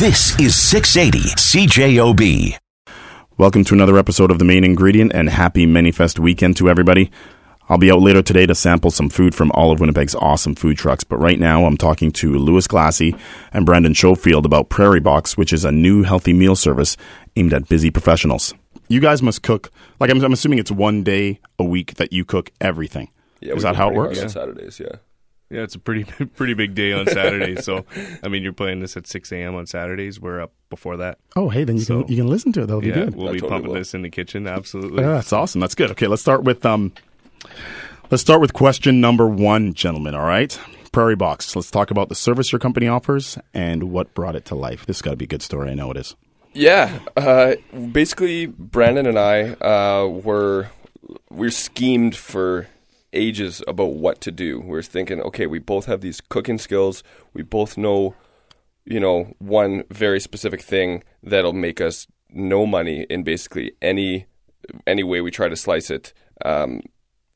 This is 680 CJOB. Welcome to another episode of The Main Ingredient and happy ManyFest weekend to everybody. I'll be out later today to sample some food from all of Winnipeg's awesome food trucks, but right now I'm talking to Lewis Glassey and Brandon Schofield about Prairie Box, which is a new healthy meal service aimed at busy professionals. You guys must cook, like I'm, I'm assuming it's one day a week that you cook everything. Yeah, is that how it works? hard On Saturdays, yeah. Yeah, it's a pretty pretty big day on Saturday. so, I mean, you're playing this at 6 a.m. on Saturdays. We're up before that. Oh, hey, then you So- can you can listen to it. That'll be good. we'll I be totally pumping will. this in the kitchen. Absolutely. Yeah, that's awesome. That's good. Okay, let's start with um, let's start with question number one, gentlemen. All right, Prairie Box. Let's talk about the service your company offers and what brought it to life. This got to be a good story. I know it is. Yeah, uh, basically, Brandon and I uh, were we're schemed for ages about what to do. We're thinking, okay, we both have these cooking skills. We both know, you know, one very specific thing that'll make us no money in basically any any way we try to slice it. Um,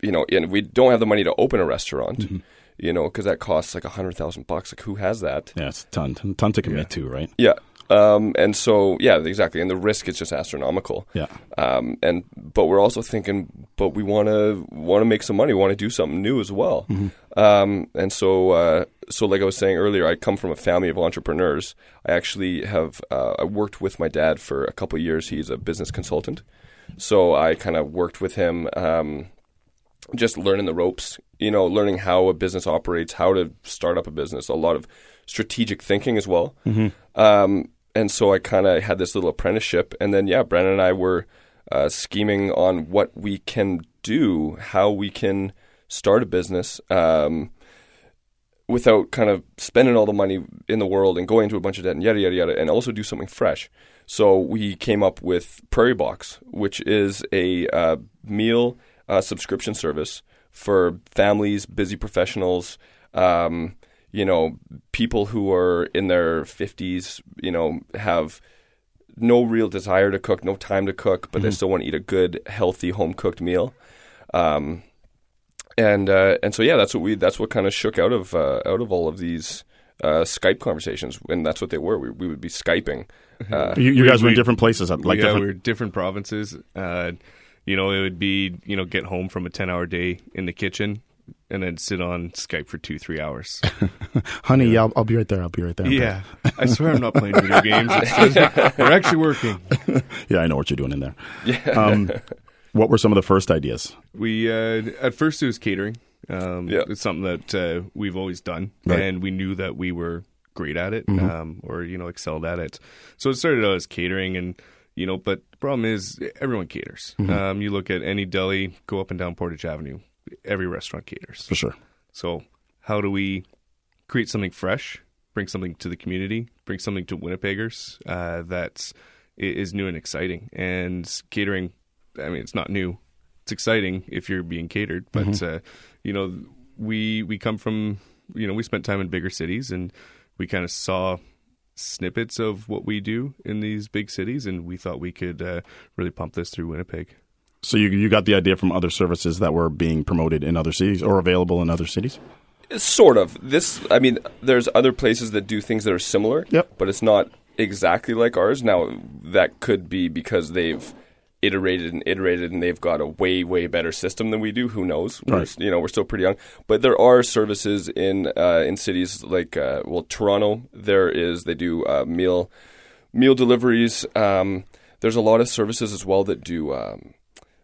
you know, and we don't have the money to open a restaurant. You know, because that costs like a hundred thousand bucks. Like, who has that? Yeah, it's a ton, ton, ton to commit to, right? Yeah. Um, and so, yeah, exactly. And the risk is just astronomical. Yeah. Um, and but we're also thinking, but we want to want to make some money. We want to do something new as well. Um, and so, uh, so like I was saying earlier, I come from a family of entrepreneurs. I actually have uh, I worked with my dad for a couple of years. He's a business consultant, so I kind of worked with him. Um, just learning the ropes, you know, learning how a business operates, how to start up a business, a lot of strategic thinking as well. Um, and so I kind of had this little apprenticeship. And then, yeah, Brandon and I were uh, scheming on what we can do, how we can start a business um, without kind of spending all the money in the world and going into a bunch of debt and yada, yada, yada, and also do something fresh. So we came up with Prairie Box, which is a uh, meal uh, subscription service for families, busy professionals, um, you know, people who are in their 50s, you know, have no real desire to cook, no time to cook, but they still want to eat a good, healthy, home cooked meal. Um, and uh, and so yeah, that's what we that's what kind of shook out of uh, out of all of these uh, Skype conversations, and that's what they were. We, we would be skyping. Uh, You, you We- guys were in different places, like yeah, different. we were different provinces. Uh, you know, it would be you know get home from a 10 hour day in the kitchen and then sit on Skype for two three hours. Honey, yeah, I'll, I'll be right there. I'll be right there. yeah, I swear I'm not playing video games. We're actually working. yeah, I know what you're doing in there. Yeah. Um, what were some of the first ideas? We uh, at first it was catering. Um, Yeah. It's something that uh, we've always done, Right. and we knew that we were great at it, um, or you know, excelled at it. So it started out as catering, and you know, but the problem is everyone caters. Um, you look at any deli, go up and down Portage Avenue, every restaurant caters. For sure. So how do we create something fresh, bring something to the community, bring something to Winnipeggers uh, that's is new and exciting? And catering, I mean, it's not new. It's exciting if you're being catered, but uh, you know, we we come from you know we spent time in bigger cities and we kind of saw snippets of what we do in these big cities, and we thought we could uh, really pump this through Winnipeg. So you you got the idea from other services that were being promoted in other cities or available in other cities? Sort of. This, I mean, there's other places that do things that are similar. Yep. But it's not exactly like ours. Now, that could be because they've iterated and iterated, and they've got a way, way better system than we do. Who knows? We're, Right. You know, we're still pretty young. But there are services in uh, in cities like uh, well, Toronto. There is they do uh, meal meal deliveries. Um, there's a lot of services as well that do um,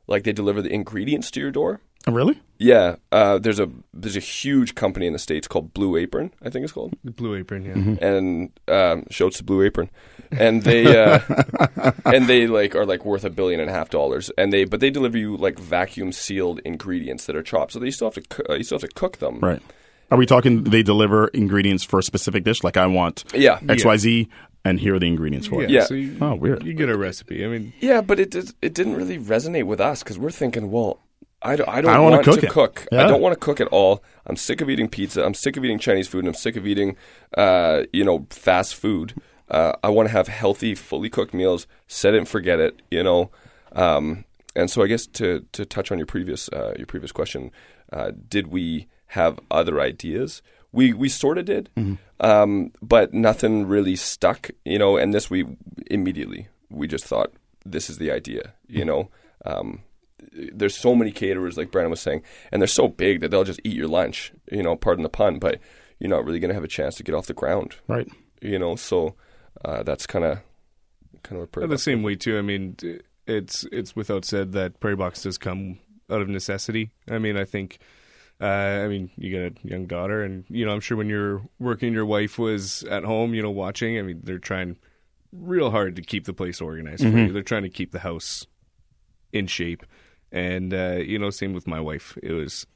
like they deliver the ingredients to your door. Oh, really? Yeah, uh, there's a there's a huge company in the states called Blue Apron, I think it's called, The Blue Apron, yeah. and um, shouts to Blue Apron, and they uh, and they like are like worth a billion and a half dollars, and they but they deliver you like vacuum sealed ingredients that are chopped, so they still have to coo- uh, you still have to cook them. Right. Are we talking they deliver ingredients for a specific dish? Like I want Yeah. XYZ and here are the ingredients for it. Yeah. So you, Oh, weird. You get a recipe. I mean, Yeah, but it did, it didn't really resonate with us because we're thinking, well, I don't, I don't, I don't wanna cook to it. cook. Yeah. I don't want to cook at all. I'm sick of eating pizza. I'm sick of eating Chinese food. And I'm sick of eating, uh, you know, fast food. Uh, I want to have healthy, fully cooked meals. Set it and forget it. You know, um, and so I guess to to touch on your previous uh, your previous question, uh, did we have other ideas? We we sort of did, um, but nothing really stuck. You know, and this we immediately we just thought this is the idea. You know, um, there's so many caterers, like Brandon was saying, and they're so big that they'll just eat your lunch. You know, pardon the pun, but you're not really going to have a chance to get off the ground. Right. You know, so uh, that's kind of kind of a the same way too. I mean, it's it's without said that Prairie Box does come out of necessity. I mean, I think. Uh, I mean, you got a young daughter, and you know, I'm sure when you're working, your wife was at home, you know, watching. I mean, they're trying real hard to keep the place organized for you. They're trying to keep the house in shape, and uh, you know, same with my wife. It was,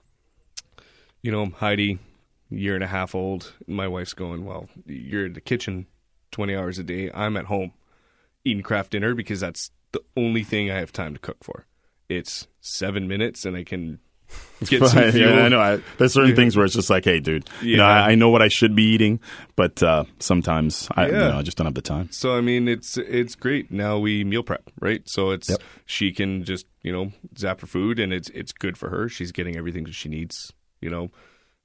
you know, Heidi, year and a half old. My wife's going, well, you're in the kitchen 20 hours a day. I'm at home eating Kraft Dinner because that's the only thing I have time to cook for. It's seven minutes, and I can get some Right, fuel. yeah, I know. I, there's certain things where it's just like, hey, dude, you know, I, I know what I should be eating, but uh, sometimes I, you know, I just don't have the time. So I mean, it's it's great. Now we meal prep, right? So it's Yep. she can just you know zap her food, and it's it's good for her. She's getting everything that she needs, you know.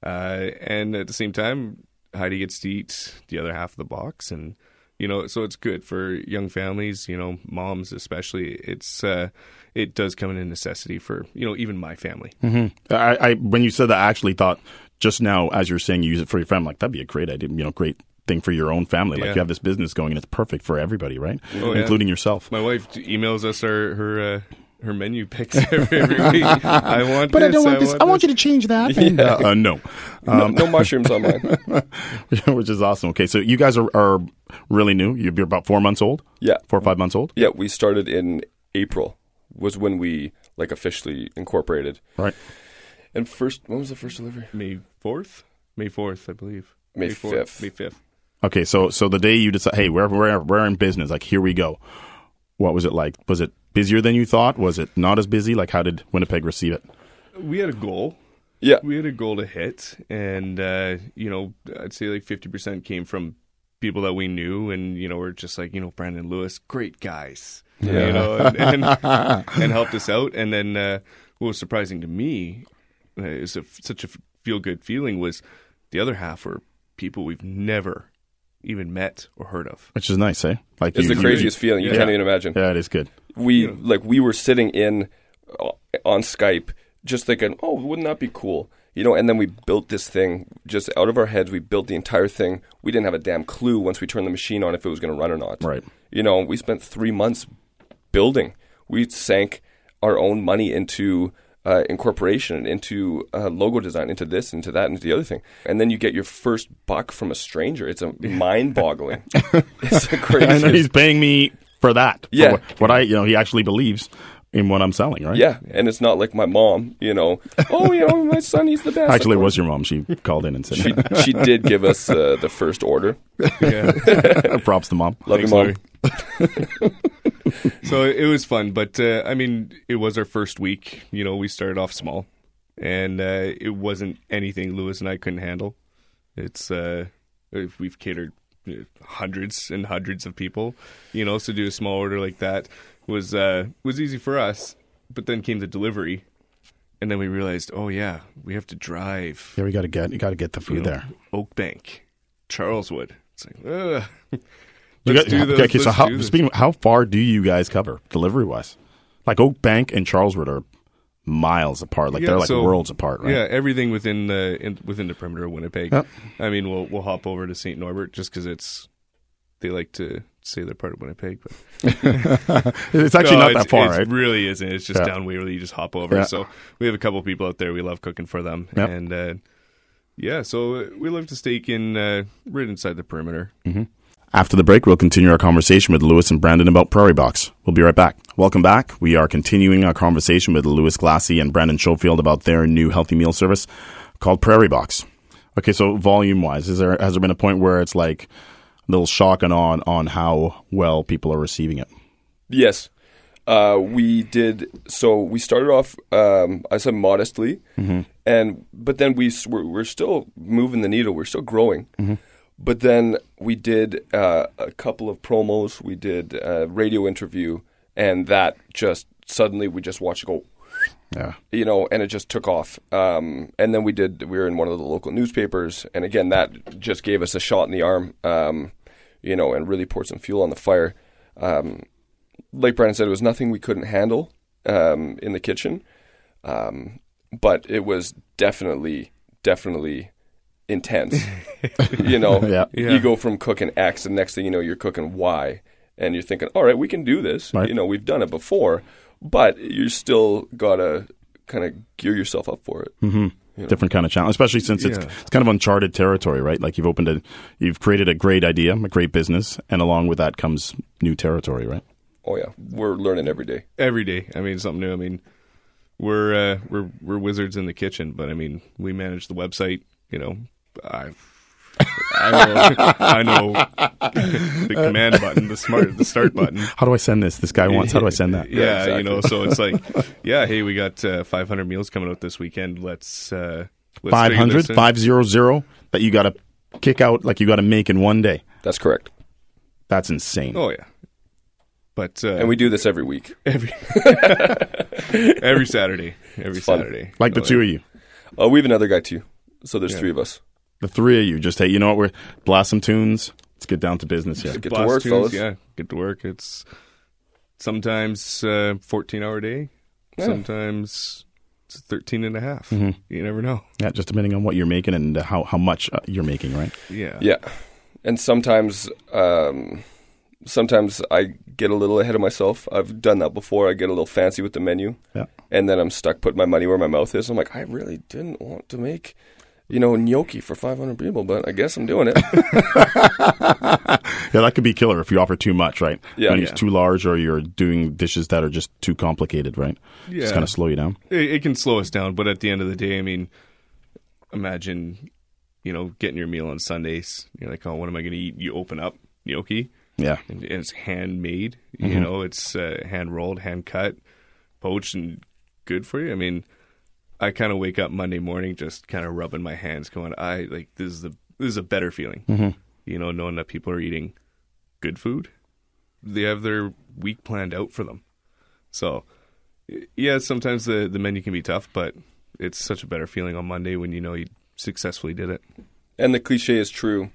Uh, and at the same time, Heidi gets to eat the other half of the box, and you know, so it's good for young families, you know, moms especially. It's uh, it does come in a necessity for you know even my family. I, I when you said that, I actually thought just now, as you're saying, you use it for your family. Like that'd be a great idea. You know, great thing for your own family. Like Yeah. you have this business going, and it's perfect for everybody, right? Oh, yeah. Including yourself. My wife emails us her her uh, her menu picks every, every week. I want but this. I this. you to change that. And, uh, no, no, no mushrooms on mine. which is awesome. Okay, so you guys are, are really new. You're about four months old. Yeah, Four or five months old. yeah. We started in April was when we like officially incorporated. Right. And first, when was the first delivery? May fourth, May fourth, I believe. May 4th, 5th. May fifth. Okay, so so the day you decide, hey, we're we're we're in business. Like here we go. What was it like? Was it busier than you thought? Was it not as busy? Like how did Winnipeg receive it? We had a goal. Yeah, We had a goal to hit, and uh, you know, I'd say like fifty percent came from people that we knew, and you know, we're just like you know, Brandon Lewis, great guys, Yeah. you know, and, and, and helped us out. And then uh, what was surprising to me uh, is a, such a feel good feeling was the other half were people we've never even met or heard of. Which is nice, eh? Like it's you- the you- craziest feeling. You Yeah. can't even imagine. Yeah, it is good. We like we were sitting in uh, on Skype, just thinking, "Oh, wouldn't that be cool?" You know. And then we built this thing just out of our heads. We built the entire thing. We didn't have a damn clue once we turned the machine on if it was going to run or not. Right. You know, we spent three months building. We sank our own money into uh, incorporation, into uh, logo design, into this, into that, into the other thing. And then you get your first buck from a stranger. It's a mind-boggling. it's the then he's paying me for that. for Yeah. what, what I, you know, he actually believes in what I'm selling, right? Yeah, and it's not like my mom, you know. Oh, you know, my son, he's the best. Actually, it was your mom. She called in and said, She she did give us uh, the first order. Yeah. props to mom. Love you, Thanks, mom. So it was fun, but uh, I mean, it was our first week. You know, we started off small, and uh, it wasn't anything Lewis and I couldn't handle. It's uh, we've catered hundreds and hundreds of people. You know, so do a small order like that was uh, was easy for us. But then came the delivery, and then we realized, oh yeah, we have to drive. Yeah, we got to get, you got to get the food you know, there. Oakbank, Charleswood. It's like, ugh. You Let's got- do those, okay, so how, speaking, of, how far do you guys cover delivery wise? Like Oakbank and Charleswood are miles apart. Like Yeah, they're like so- worlds apart, right? Yeah, everything within the in, within the perimeter of Winnipeg. Yep. I mean, we'll we'll hop over to St. Norbert just because it's they like to say they're part of Winnipeg, but It's actually No, not that far, It right? really isn't. It's just Yeah. down Waverley. You just hop over. Yeah. So we have a couple people out there. We love cooking for them, Yep. and uh, yeah, so uh, we love to stake in uh, right inside the perimeter. After the break, we'll continue our conversation with Lewis and Brandon about Prairie Box. We'll be right back. Welcome back. We are continuing our conversation with Lewis Glassey and Brandon Schofield about their new healthy meal service called Prairie Box. Okay, so volume wise, is there has there been a point where it's like a little shock and on on how well people are receiving it? Yes. Uh, we did. So we started off, um, I said modestly, and but then we we're, we're still moving the needle. We're still growing. But then we did uh, a couple of promos. We did a radio interview, and that just suddenly we just watched it go Yeah. you know, and it just took off. Um, and then we did, we were in one of the local newspapers, and again, that just gave us a shot in the arm, um, you know, and really poured some fuel on the fire. Um, like Brandon said, it was nothing we couldn't handle um, in the kitchen, um, but it was definitely, definitely intense. you know, Yeah. Yeah. you go from cooking X, and next thing you know, you're cooking Y, and you're thinking, all right, we can do this. Right. You know, we've done it before, but you still gotta kind of gear yourself up for it. Mm-hmm. Different kind of challenge, especially since it's Yeah. it's kind of uncharted territory, right? Like you've opened a, you've created a great idea, a great business, and along with that comes new territory, right? Oh yeah, we're learning every day. every day. I mean, something new. I mean, we're uh, we're we're wizards in the kitchen, but I mean, we manage the website. You know, I I know I know the command button, the smart, the start button. How do I send this? This guy wants. How do I send that? Yeah, exactly. you know, so it's like, yeah, hey, we got uh, 500 meals coming out this weekend. Let's uh, let's figure 500, 500 that you got to kick out, like you got to make in one day. That's correct. That's insane. Oh yeah, but uh, And we do this every week. every every Saturday, every. Saturday, like the Oh, two of you, Oh, we have another guy too. So there's three of us. The three of you, just hey, you know what? We're blossom tunes. Let's get down to business here. Get to work, tunes, fellas. Yeah, get to work. It's sometimes uh, 14 hour day, Yeah. sometimes it's 13 and a half. Mm-hmm. You never know. Yeah, just depending on what you're making and how how much uh, you're making, right? Yeah. Yeah, and sometimes, um, sometimes I get a little ahead of myself. I've done that before. I get a little fancy with the menu, Yeah. and then I'm stuck putting my money where my mouth is. I'm like, I really didn't want to make, you know, gnocchi for 500 people, but I guess I'm doing it. Yeah, that could be killer if you offer too much, right? Yeah. Menu's Yeah. too large, or you're doing dishes that are just too complicated, right? Yeah. It's kind of slow you down. It, it can slow us down, but at the end of the day, I mean, imagine, you know, getting your meal on Sundays. You're like, oh, what am I going to eat? You open up gnocchi, Yeah, and, and it's handmade. Mm-hmm. You know, it's uh, hand rolled, hand cut, poached, and good for you. I mean, I kind of wake up Monday morning just kind of rubbing my hands, going, I like this is the this is a better feeling. Mm-hmm. You know, knowing that people are eating good food. They have their week planned out for them. So, yeah, sometimes the the menu can be tough, but it's such a better feeling on Monday when you know you successfully did it. and the cliche is true.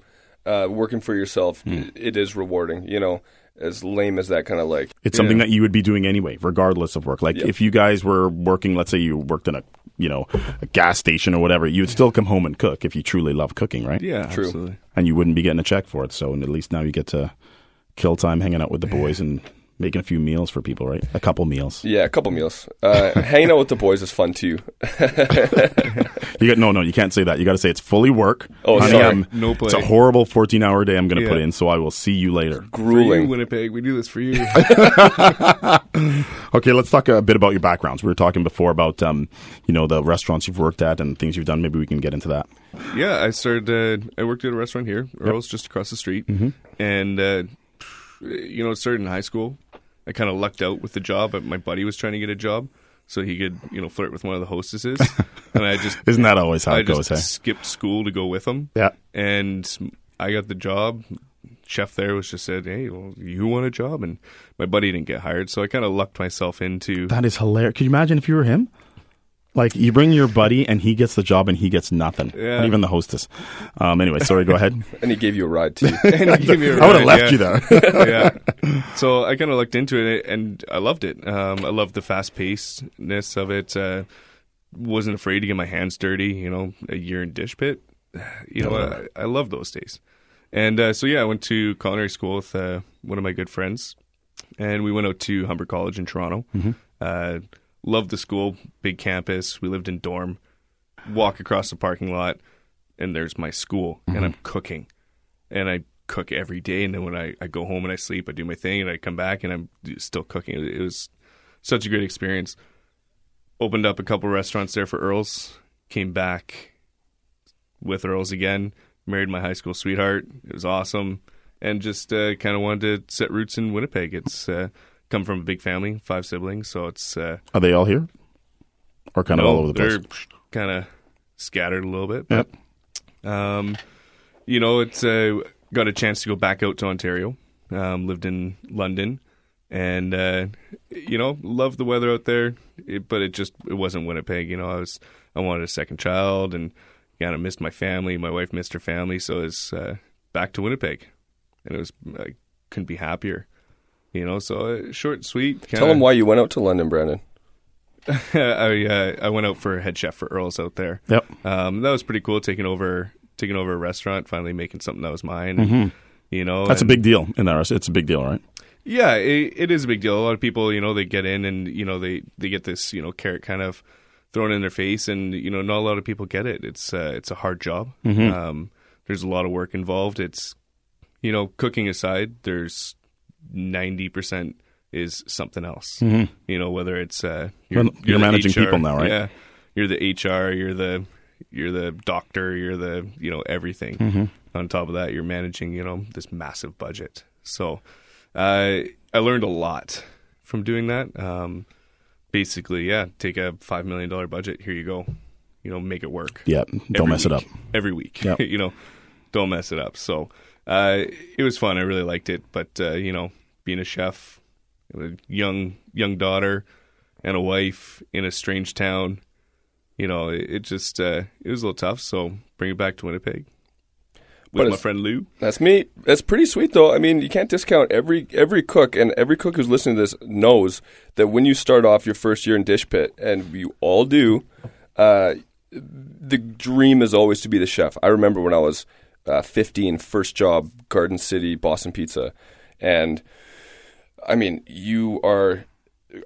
Uh, working for yourself, i- it is rewarding. You know, as lame as that kind of like. it's something Yeah. that you would be doing anyway, regardless of work. Like Yeah. if you guys were working, let's say you worked in a you know a gas station or whatever, you'd still come home and cook if you truly love cooking, right? Yeah, True. absolutely. And you wouldn't be getting a check for it. So and at least now you get to kill time hanging out with the boys and making a few meals for people, right? A couple meals. Yeah, a couple meals. Uh, hanging out with the boys is fun too. You get no, no, you can't say that. You got to say it's fully work. Oh, Honey, sorry. I'm- No play. It's a horrible 14 hour day I'm going to put in, so I will see you later. For you, Grueling. Winnipeg, we do this for you. Okay, let's talk a bit about your backgrounds. We were talking before about, um, you know, the restaurants you've worked at and things you've done. Maybe we can get into that. Yeah, I started. Uh, I worked at a restaurant here, Earl's, just across the street, and uh, you know, it started in high school. I kind of lucked out with the job. but My buddy was trying to get a job, so he could, you know, flirt with one of the hostesses, and I just, Isn't that always how I it goes? just Hey? skipped school to go with him, Yeah. and I got the job. Chef there was just said, "Hey, well, you want a job?" And my buddy didn't get hired, so I kind of lucked myself into. That is hilarious. Could you imagine if you were him? Like you bring your buddy and he gets the job and he gets nothing. Yeah. Not even the hostess. Um, anyway, sorry. Go ahead. And he gave you a ride too. and he gave me a I would have left yeah. you there. yeah. So I kind of looked into it and I loved it. Um, I loved the fast pacedness of it. Uh, wasn't afraid to get my hands dirty. You know, a year in dish pit. You know, I, I love those days. And uh, so yeah, I went to culinary school with uh, one of my good friends, and we went out to Humber College in Toronto. Uh, loved the school, big campus. We lived in dorm. Walk across the parking lot, and there's my school, and I'm cooking and I cook every day. And then when I, I go home and I sleep, I do my thing, and I come back and I'm still cooking. It, it was such a great experience. Opened up a couple restaurants there for Earls. Came back with Earls again. Married my high school sweetheart. It was awesome, and just uh, kind of wanted to set roots in Winnipeg. It's uh, come from a big family, five siblings, so it's uh, Are they all here? Or kind of all over the place? they're kind of scattered a little bit. Yep. Um, you know, it's uh, got a chance to go back out to Ontario. Um, lived in London, and uh, you know, loved the weather out there, it, but it just it wasn't Winnipeg. You know, I was I wanted a second child, and kind of missed my family. My wife missed her family, so it's uh, back to Winnipeg, and it was I couldn't be happier. You know, so uh, short and sweet. Tell them why you went out to London, Brandon. I uh, I went out for head chef for Earl's out there. Yep. Um, that was pretty cool. Taking over taking over a restaurant, finally making something that was mine. You know, That's a big deal in there. It's a big deal, right? Yeah, it, it is a big deal. A lot of people, you know, they get in and you know they they get this you know carrot kind of thrown in their face, and you know not a lot of people get it. It's uh, it's a hard job. Um, there's a lot of work involved. It's you know cooking aside, there's ninety percent is something else. You know whether it's uh, Well, you're the managing HR, people now, right? Yeah, you're the HR, you're the you're the doctor, you're the you know everything. Mm-hmm. On top of that, you're managing you know this massive budget. So uh, I learned a lot from doing that. Um, basically, yeah, take a five million dollar budget. Here you go. You know, make it work. Yeah. Don't Every mess it up. every week. Yep. you know, don't mess it up. So uh, it was fun. I really liked it. But uh, you know, being a chef, a young young daughter, and a wife in a strange town, you know, it, it just uh, it was a little tough. So bring it back to Winnipeg But with my friend Lou. That's me. That's pretty sweet, though. I mean, you can't discount every every cook, and every cook who's listening to this knows that when you start off your first year in Dish Pit, and you all do, uh, the dream is always to be the chef. I remember when I was uh, 15, first job, Garden City, Boston Pizza, and I mean, you are.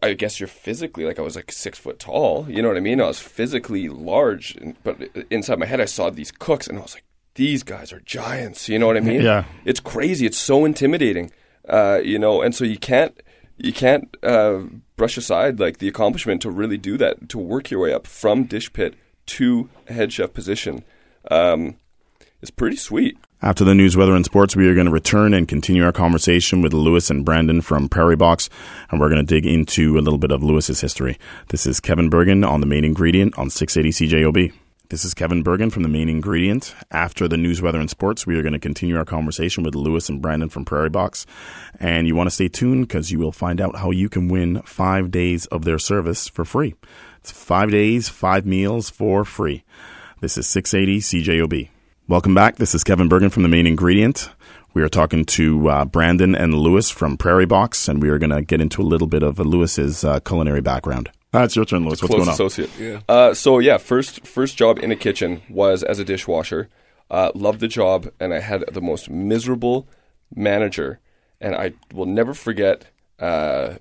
I guess you're physically like I was like six foot tall. You know what I mean? I was physically large, and- but inside my head, I saw these cooks, and I was like, "These guys are giants." You know what I mean? Yeah. It's crazy. It's so intimidating. Uh, you know, and so you can't you can't uh, brush aside like the accomplishment to really do that to work your way up from dish pit to head chef position. Um, it's pretty sweet. After the news, weather, and sports, we are going to return and continue our conversation with Lewis and Brandon from Prairie Box, and we're going to dig into a little bit of Lewis's history. This is Kevin Burgin on the main ingredient on 680 CJOB. This is Kevin Burgin from the main ingredient. After the news, weather, and sports, we are going to continue our conversation with Lewis and Brandon from Prairie Box. And you want to stay tuned because you will find out how you can win five days of their service for free. It's five days, five meals for free. This is 680 CJOB. Welcome back. This is Kevin Burgin from the main ingredient. We are talking to uh, Brandon and Lewis from Prairie Box, and we are going to get into a little bit of Lewis's uh, culinary background. That's your turn, Lewis. What's Close going on? associate. Yeah. Uh, so yeah, first first job in a kitchen was as a dishwasher. Uh, loved the job, and I had the most miserable manager, and I will never forget. Uh,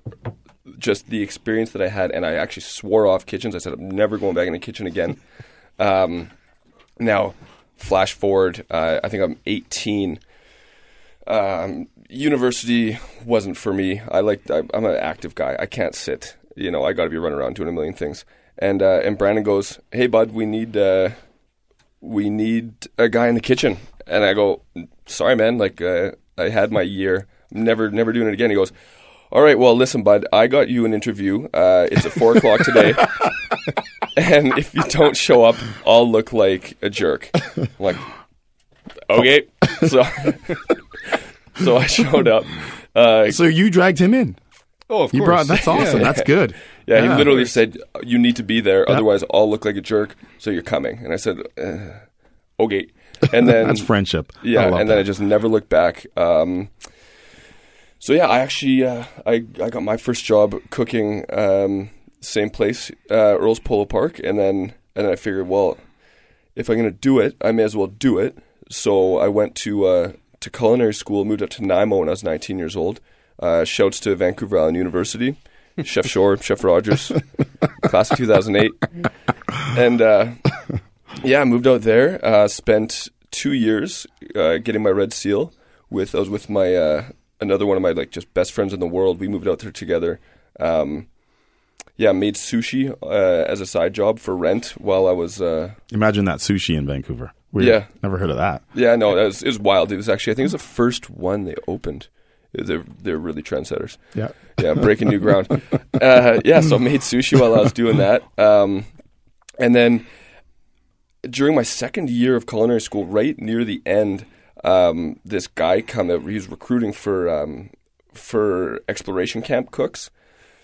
just the experience that I had, and I actually swore off kitchens. I said I'm never going back in a kitchen again. Um, now, flash forward, uh, I think I'm 18. Um, university wasn't for me. I like I'm an active guy. I can't sit. You know, I got to be running around doing a million things. And uh, and Brandon goes, "Hey, bud, we need uh, we need a guy in the kitchen." And I go, "Sorry, man. Like uh, I had my year. Never never doing it again." He goes. All right, well, listen, bud. I got you an interview. Uh, it's at four o'clock today, and if you don't show up, I'll look like a jerk. I'm like, okay. So, so I showed up. Uh, So you dragged him in. Oh, of You course. brought. That's awesome. That's good. Yeah, he literally said, "You need to be there, otherwise I'll look like a jerk." So you're coming, and I said, uh, "Okay." And then That's friendship. Yeah, and then. I just never looked back. Um, so yeah, I actually uh, I I got my first job cooking um, same place, uh, Earl's Polo Park, and then and I figured, well, if I'm gonna do it, I may as well do it. So I went to uh, to culinary school, moved up to Nanaimo when I was 19 years old. Uh, shouts to Vancouver Island University, Chef Shore, Chef Rogers, class of 2008, and uh, yeah, I moved out there. Uh, spent two years uh, getting my red seal. With I was with my uh, another one of my like just best friends in the world. We moved out there together. Um, yeah, made sushi uh, as a side job for rent while I was. Uh, Imagine that sushi in Vancouver. Weird. Yeah. Never heard of that. yeah, no, that was, it was wild. It was actually I think it was the first one they opened. They're they're really trendsetters. Yeah. yeah, breaking new ground. Uh, yeah, so I made sushi while I was doing that, um, and then during my second year of culinary school, right near the end, um, this guy come out. He was recruiting for um, for exploration camp cooks.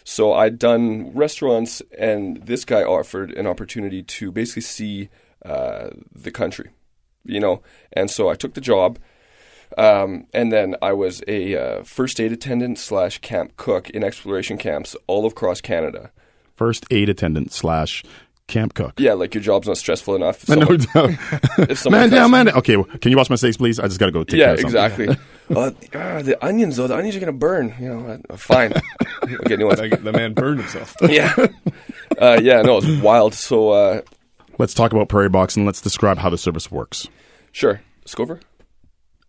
So I'd done restaurants, and this guy offered an opportunity to basically see uh, the country, you know. And so I took the job, um, and then I was a uh, first aid attendant slash camp cook in exploration camps all across Canada. First aid attendant slash camp cook. Yeah, like your job's not stressful enough. If No someone- doubt. if someone man down, man. down. Okay, well, can you wash my steaks, please? I just got to go take Yeah, care of something. exactly. uh, ah, the onions, though, the onions are gonna burn. You know, uh, fine. I'll get new ones. The man burned himself. yeah, uh, yeah. No, it's wild. So, uh, Let's talk about Prairie Box and let's describe how the service works. sure, Scover.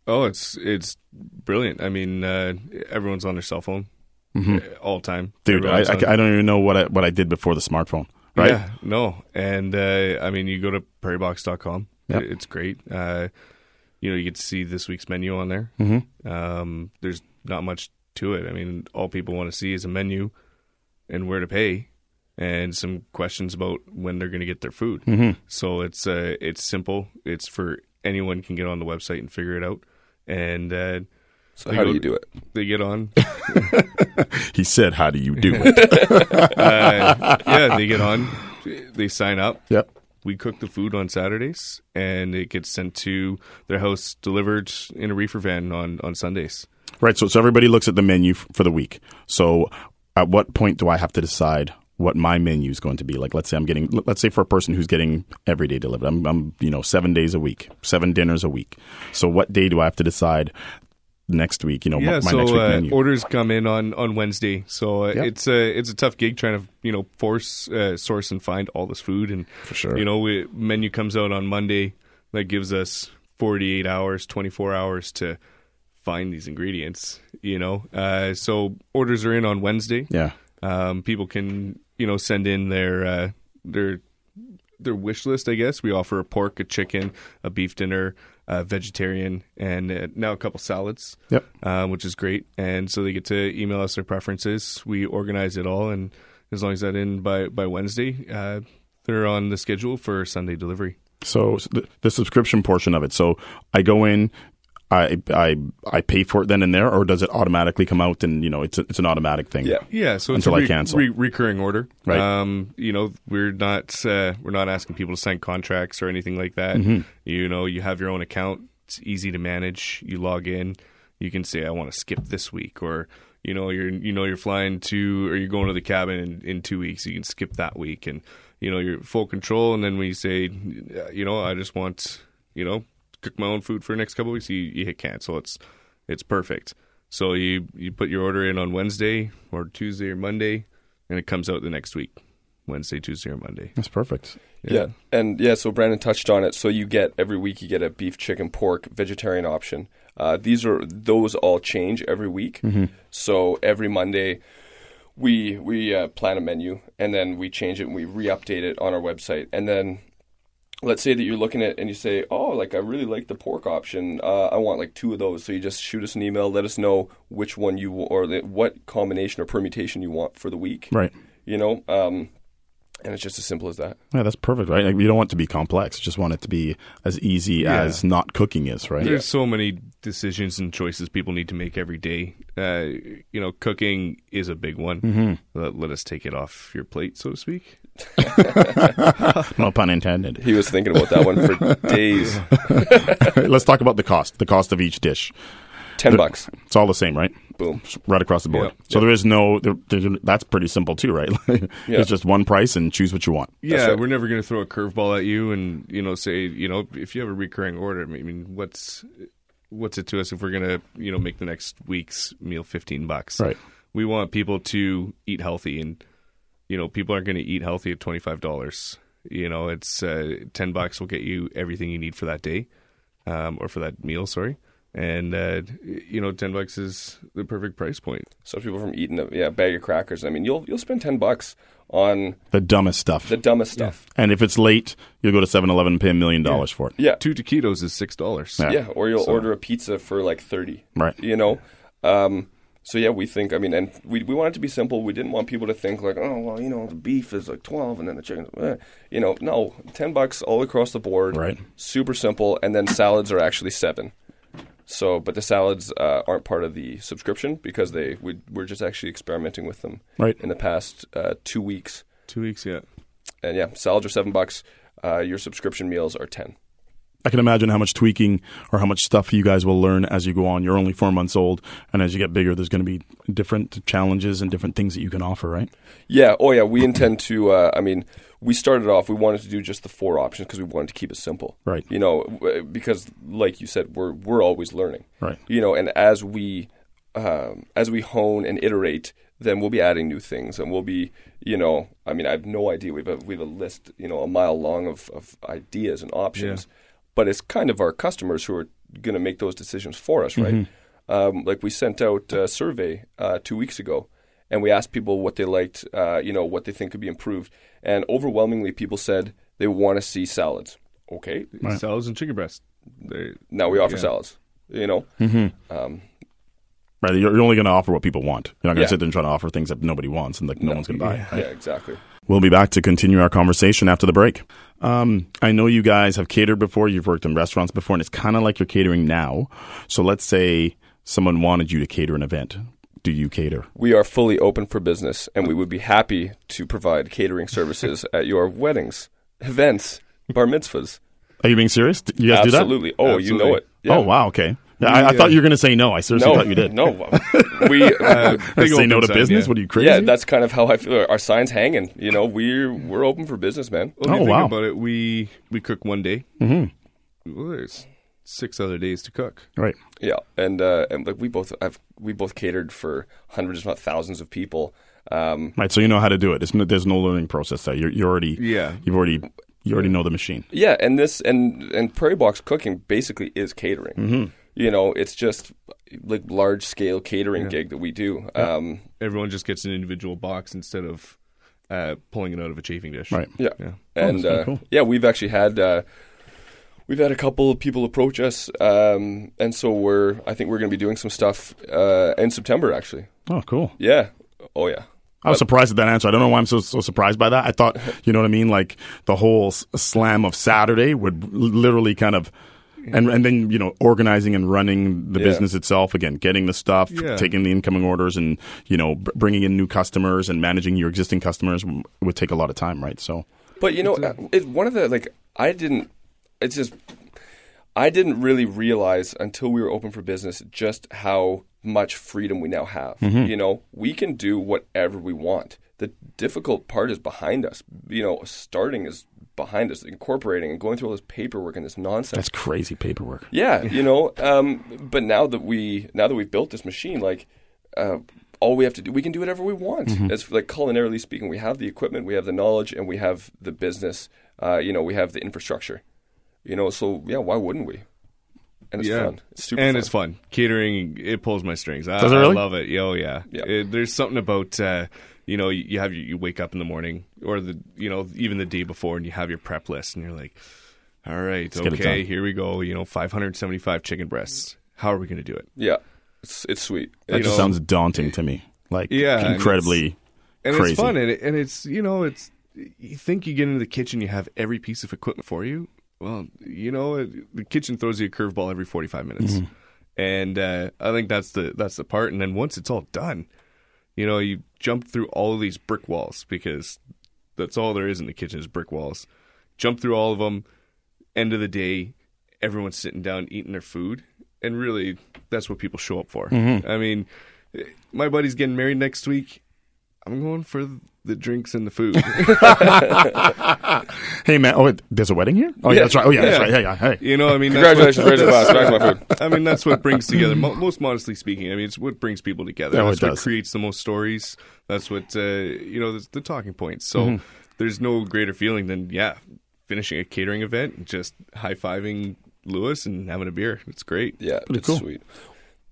Oh, it's it's brilliant. I mean, uh, everyone's on their cell phone uh, all time, Dude, I, I, I don't even know what I, what I did before the smartphone, right? Yeah, no. And uh, I mean, you go to prairiebox.com. Yep. It's great. You know, you get to see this week's menu on there. Mm-hmm. Um, there's not much to it. I mean, all people want to see is a menu and where to pay and some questions about when they're going to get their food. Mm-hmm. So it's uh, it's simple. It's for anyone can get on the website and figure it out. And uh, So how go- do you do it? they get on. He said, "How do you do it?" uh, yeah, they get on. They sign up. yep. We cook the food on Saturdays, and it gets sent to their house, delivered in a reefer van on on Sundays. Right. So, so everybody looks at the menu f- for the week. So, at what point do I have to decide what my menu is going to be? Like, let's say I'm getting, let's say for a person who's getting every day delivered, I'm, I'm, you know, seven days a week, seven dinners a week. So, what day do I have to decide next week? You know, yeah, my, my so next week uh, orders come in on, on Wednesday. So uh, Yep. it's a it's a tough gig trying to you know force uh, source and find all this food and For sure. You know, we, menu comes out on Monday that gives us forty eight hours, twenty four hours to find these ingredients. You know, uh, so orders are in on Wednesday. yeah. Um, people can you know send in their uh, their their wish list. I guess we offer a pork, a chicken, a beef dinner, a vegetarian, and uh, now a couple salads. Yep. um, which is great. And so they get to email us their preferences. We organize it all, and as long as that in by by Wednesday, uh, they're on the schedule for Sunday delivery. So the, the subscription portion of it. So I go in, I I I pay for it then and there, or does it automatically come out and you know it's a, it's an automatic thing? Yeah. Yeah, so it's Until I a re- cancel. re- recurring order. Right. Um, you know, we're not uh, we're not asking people to sign contracts or anything like that. Mm-hmm. You know, you have your own account. It's easy to manage. You log in. You can say, "I want to skip this week," or you know, you're you know you're flying to or you're going to the cabin in, in two weeks. You can skip that week, and you know you're full control. And then we say, you know, I just want you know cook my own food for the next couple weeks, you, you hit cancel. It's it's perfect. So you you put your order in on Wednesday or Tuesday or Monday, and it comes out the next week, Wednesday, Tuesday or Monday. That's perfect. Yeah. And yeah, so Brandon touched on it. So you get every week you get a beef, chicken, pork, vegetarian option. Uh, these are those all change every week. So every Monday we we uh, plan a menu and then we change it and we re-update it on our website. And then let's say that you're looking at and you say, "Oh, like I really like the pork option. Uh, I want like two of those." So you just shoot us an email, let us know which one you or the, what combination or permutation you want for the week. Right. You know, um, and it's just as simple as that. Yeah, that's perfect, right? Like, you don't want it to be complex. You just want it to be as easy Yeah. as not cooking is, right? There's so many decisions and choices people need to make every day. Uh, you know, cooking is a big one. Mm-hmm. Let, let us take it off your plate, so to speak. No pun intended. He was thinking about that one for days. Let's talk about the cost. The cost of each dish. Ten bucks. It's all the same, right? Boom. Right across the board. Yeah. So there is no. There, there's, that's pretty simple too, right? Yeah. It's just one price and choose what you want. Yeah, right. we're never going to throw a curveball at you and you know say you know if you have a recurring order. I mean, what's what's it to us if we're going to you know make the next week's meal fifteen bucks? Right. We want people to eat healthy, and you know people aren't going to eat healthy at twenty five dollars. You know, it's uh, ten bucks will get you everything you need for that day, um, or for that meal. Sorry. And uh, you know, ten bucks is the perfect price point. Some people from eating a yeah bag of crackers. I mean, you'll you'll spend ten bucks on The dumbest stuff. the dumbest stuff. and if it's late, you'll go to 7-Eleven and pay a million dollars for it. Yeah. Two taquitos is six dollars. Yeah. Yeah. Or you'll So- order a pizza for like thirty. Right. You know. Um, so yeah, we think. I mean, and we we want it to be simple. We didn't want people to think like, oh well, you know, the beef is like twelve, and then the chicken. Eh. You know, no, ten bucks all across the board. Right. Super simple, and then salads are actually seven. So, but the salads uh, aren't part of the subscription because they we, we're just actually experimenting with them Right. in the past uh, two weeks. Two weeks, yeah. And yeah, salads are seven bucks. Uh, your subscription meals are ten. I can imagine how much tweaking or how much stuff you guys will learn as you go on. You're only four months old, and as you get bigger, there's going to be different challenges and different things that you can offer, right? Yeah. Oh, yeah. We intend to. Uh, I mean, we started off. We wanted to do just the four options because we wanted to keep it simple. Right. You know, because like you said, we're we're always learning. Right. You know, and as we um, as we hone and iterate, then we'll be adding new things, and we'll be, you know, I mean, I have no idea. We've a, we have a list, you know, a mile long of, of ideas and options, but it's kind of our customers who are going to make those decisions for us, right? Um, like we sent out a survey uh, two weeks ago, and we asked people what they liked, uh, you know, what they think could be improved, and overwhelmingly, people said they want to see salads. Okay, Salads and chicken breast. They- now we offer Yeah. salads. You know, Right. You're, you're only going to offer what people want. You're not going to Yeah. sit there and try to offer things that nobody wants and like no, one's going to buy. yeah, exactly. We'll be back to continue our conversation after the break. Um, I know you guys have catered before. You've worked in restaurants before, and it's kind of like you're catering now. So let's say someone wanted you to cater an event. Do you cater? We are fully open for business, and we would be happy to provide catering services at your weddings, events, bar mitzvahs. Are you being serious? You guys do that? Absolutely. Oh, you know it. Yeah. Oh wow. Okay. Yeah, I, I thought you were going to say no. I seriously No, thought you did. no. We uh, say no to sign, business. yeah. What are you crazy? yeah, that's kind of how I feel. Our signs hanging. You know, we're we're open for business, man. Well, Oh, wow. about it, we we cook one day. Mm-hmm. Well, there's six other days to cook. right. Yeah, and uh, and like we both have we both catered for hundreds, if not thousands, of people. Um, Right. So you know how to do it. It's no, there's no learning process there. You're, you're already. Yeah. You've already. You already know the machine. yeah, and this and and Prairie Box cooking basically is catering. Mm-hmm. You know, it's just like large scale catering gig that we do. Um, Everyone just gets an individual box instead of uh, pulling it out of a chafing dish. Right. Yeah, Yeah. and kinda uh, cool. yeah, we've actually had uh, we've had a couple of people approach us, um, and so we're I think we're going to be doing some stuff uh, in September. Actually, Oh, cool. yeah, oh yeah, I was surprised at that answer. I don't know why I'm so so surprised by that. I thought, you know what I mean, like the whole slam of Saturday would literally kind of, and and then you know organizing and running the Yeah. business itself again, getting the stuff, Yeah. taking the incoming orders, and you know b- bringing in new customers and managing your existing customers w- would take a lot of time, right? So But you know, uh, it, one of the like I didn't. It's just I didn't really realize until we were open for business just how much freedom we now have. You know, we can do whatever we want. The difficult part is behind us. You know, starting is behind us. Incorporating and going through all this paperwork and this nonsense. that's crazy paperwork. Yeah, you know. Um, but now that we now that we've built this machine, like uh, all we have to do, we can do whatever we want. Mm-hmm. As like culinarily speaking, we have the equipment, we have the knowledge, and we have the business. Uh, you know, we have the infrastructure. You know, so yeah, why wouldn't we? And it's yeah. fun. It's super and fun. it's fun. Catering, it pulls my strings. I, Does it really? I love it. Oh yeah. Yeah. It- there's something about uh, you know you, you have your, you wake up in the morning or the you know even the day before and you have your prep list and you're like, all right, get it okay, here we go. You know, 575 chicken breasts. How are we going to do it? Yeah, it's it's sweet. That You just know- sounds daunting to me. Like Yeah, and incredibly and crazy. it's fun and, it, and it's you know it's you think you get into the kitchen you have every piece of equipment for you well you know it, the kitchen throws you a curveball every 45 minutes Mm-hmm. and uh, i think that's the that's the part and then once it's all done you know you jump through all of these brick walls because that's all there is in the kitchen is brick walls. Jump through all of them. End of the day everyone's sitting down eating their food and really that's what people show up for. Mm-hmm. i mean my buddy's getting married next week. I'm going for the drinks and the food. Hey man, oh wait, there's a wedding here. Oh yeah, Yeah. that's right. Oh yeah, that's right. Yeah, yeah. Hey, you know, I mean, that's what- Congratulations, raise a glass. Back to my food. I mean, that's what brings together. Mo- most modestly speaking, I mean, it's what brings people together. Yeah, it that's what does. creates the most stories. That's what uh, you know, the, the talking points. So Mm-hmm. there's no greater feeling than yeah, finishing a catering event, and just high fiving Lewis and having a beer. It's great. Yeah, it's cool. sweet.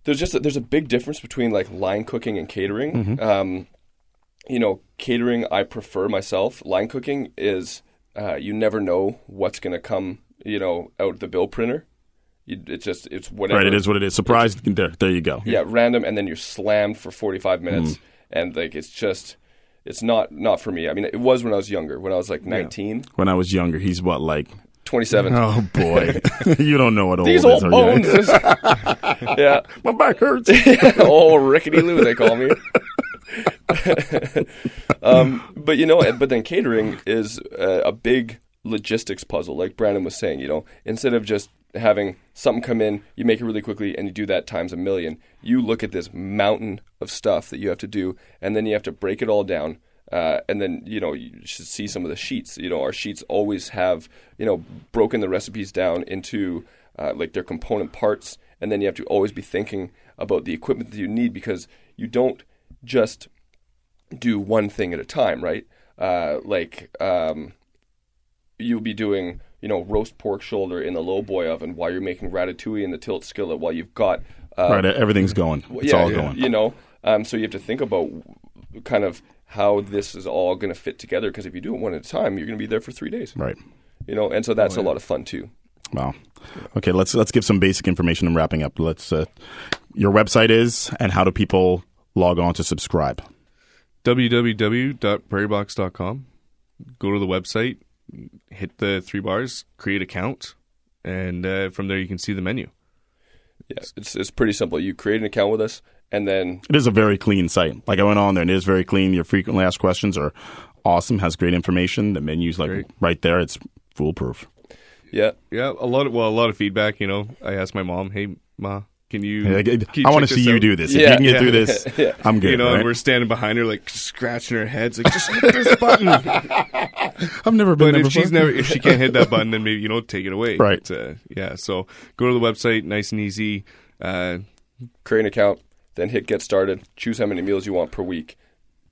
There's just a, there's a big difference between like line cooking and catering. Mm-hmm. Um, you know, catering I prefer myself. Line cooking is uh, you never know what's going to come. You know, out the bill printer. You, it's just it's whatever. right. It is what it is. Surprise. There, there you go. Yeah, random, and then you're slammed for 45 minutes, Mm. and like it's just it's not not for me. I mean, it was when I was younger, when I was like 19. When I was younger, he's what like 27. Oh boy, you don't know what old These is, old are bones. you? yeah. My back hurts. oh, Rickety Lou, they call me. um, but you know, but then catering is a, a big logistics puzzle, like Brandon was saying. You know, instead of just having something come in, you make it really quickly, and you do that times a million. You look at this mountain of stuff that you have to do, and then you have to break it all down. Uh, and then you know you should see some of the sheets. You know our sheets always have you know broken the recipes down into uh, like their component parts, and then you have to always be thinking about the equipment that you need because you don't just do one thing at a time, right? Uh, like um, you'll be doing you know roast pork shoulder in the low boy oven while you're making ratatouille in the tilt skillet while you've got uh, right, everything's going. It's yeah, all going. You know, um, so you have to think about kind of how this is all going to fit together because if you do it one at a time, you're going to be there for three days. Right. You know, and so that's a lot of fun too. Wow. Okay, let's let's give some basic information and wrapping up. Let's uh, your website is and how do people log on to subscribe? www.prairiebox.com. Go to the website, hit the three bars, create account, and uh, from there you can see the menu. Yeah, it's it's pretty simple. You create an account with us, and then It is a very clean site. Like I went on there and it is very clean. Your frequently asked questions are awesome, has great information. The menu's like Great. right there. It's foolproof. yeah, Yeah, a lot of well, a lot of feedback. You know, I asked my mom, "Hey, ma, can you? Like, can you I want to see this you out?" do this. Yeah, if you can get yeah. through this, Yeah. I'm good. You know, right? and we're standing behind her, like scratching her heads, like just hit this button. I've never been But there if before. she's never, if she can't hit that button, then maybe you know, take it away. Right. But, uh, yeah. So go to the website, nice and easy. Uh, create an account, then hit get started. Choose how many meals you want per week.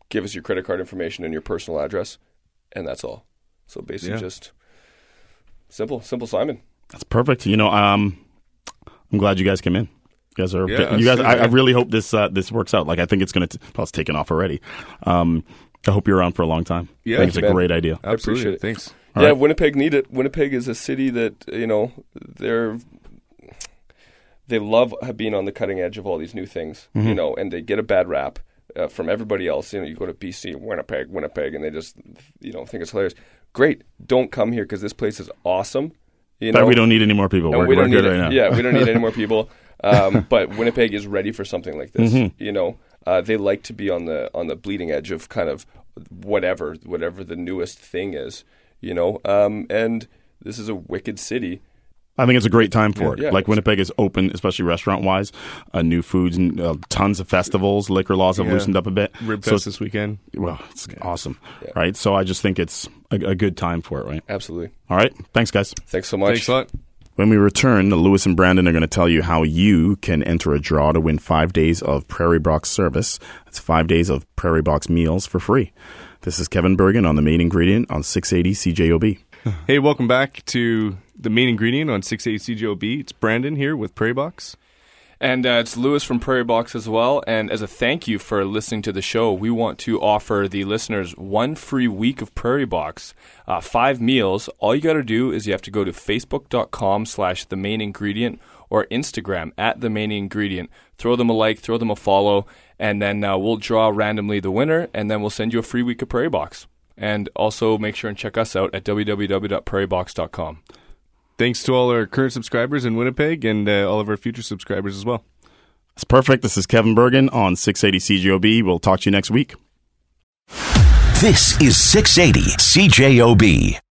Give us your credit card information and your personal address, and that's all. So basically, Yeah. just simple, simple Simon. That's perfect. You know, um, I'm glad you guys came in. You guys are. Yeah, you guys. I, I really hope this uh, this works out. Like I think it's gonna. T- well, it's taken off already. Um, I hope you're around for a long time. Yeah. I think it's a man. great idea. absolutely. appreciate it. Thanks. All yeah, right. Winnipeg need it. Winnipeg is a city that you know they're they love being on the cutting edge of all these new things, Mm-hmm. you know, and they get a bad rap uh, from everybody else. You know, you go to BC, Winnipeg, Winnipeg, and they just you know think it's hilarious. Great, don't come here because this place is awesome. You But know, we don't need any more people. and We're, we we're don't good need right now. Yeah, we don't need any more people. Um, but Winnipeg is ready for something like this. Mm-hmm. You know, uh, they like to be on the on the bleeding edge of kind of whatever whatever the newest thing is. You know, um, and this is a wicked city. I think it's a great time for it. Yeah. Like Winnipeg is open, especially restaurant wise. Uh, new foods and uh, tons of festivals. Liquor laws have Yeah. loosened up a bit. Rib So fest this weekend. Well, it's awesome, Yeah. right? So I just think it's a, a good time for it, right? Absolutely. All right, thanks, guys. Thanks so much. Thanks a lot. When we return, Lewis and Brandon are going to tell you how you can enter a draw to win five days of Prairie Box service. That's five days of Prairie Box meals for free. This is Kevin Burgin on the main ingredient on 680 CJOB. Hey, welcome back to the main ingredient on 680 CJOB. It's Brandon here with Prairie Box. And uh, it's Lewis from Prairie Box as well. And as a thank you for listening to the show, we want to offer the listeners one free week of Prairie Box, uh, five meals. All you got to do is you have to go to facebook.com slash the main ingredient or Instagram at the main ingredient. Throw them a like, throw them a follow, and then uh, we'll draw randomly the winner, and then we'll send you a free week of Prairie Box. And also make sure and check us out at www.prairiebox.com. Thanks to all our current subscribers in Winnipeg and uh, all of our future subscribers as well. That's perfect. This is Kevin Burgin on 680 CJOB. We'll talk to you next week. This is 680 CJOB.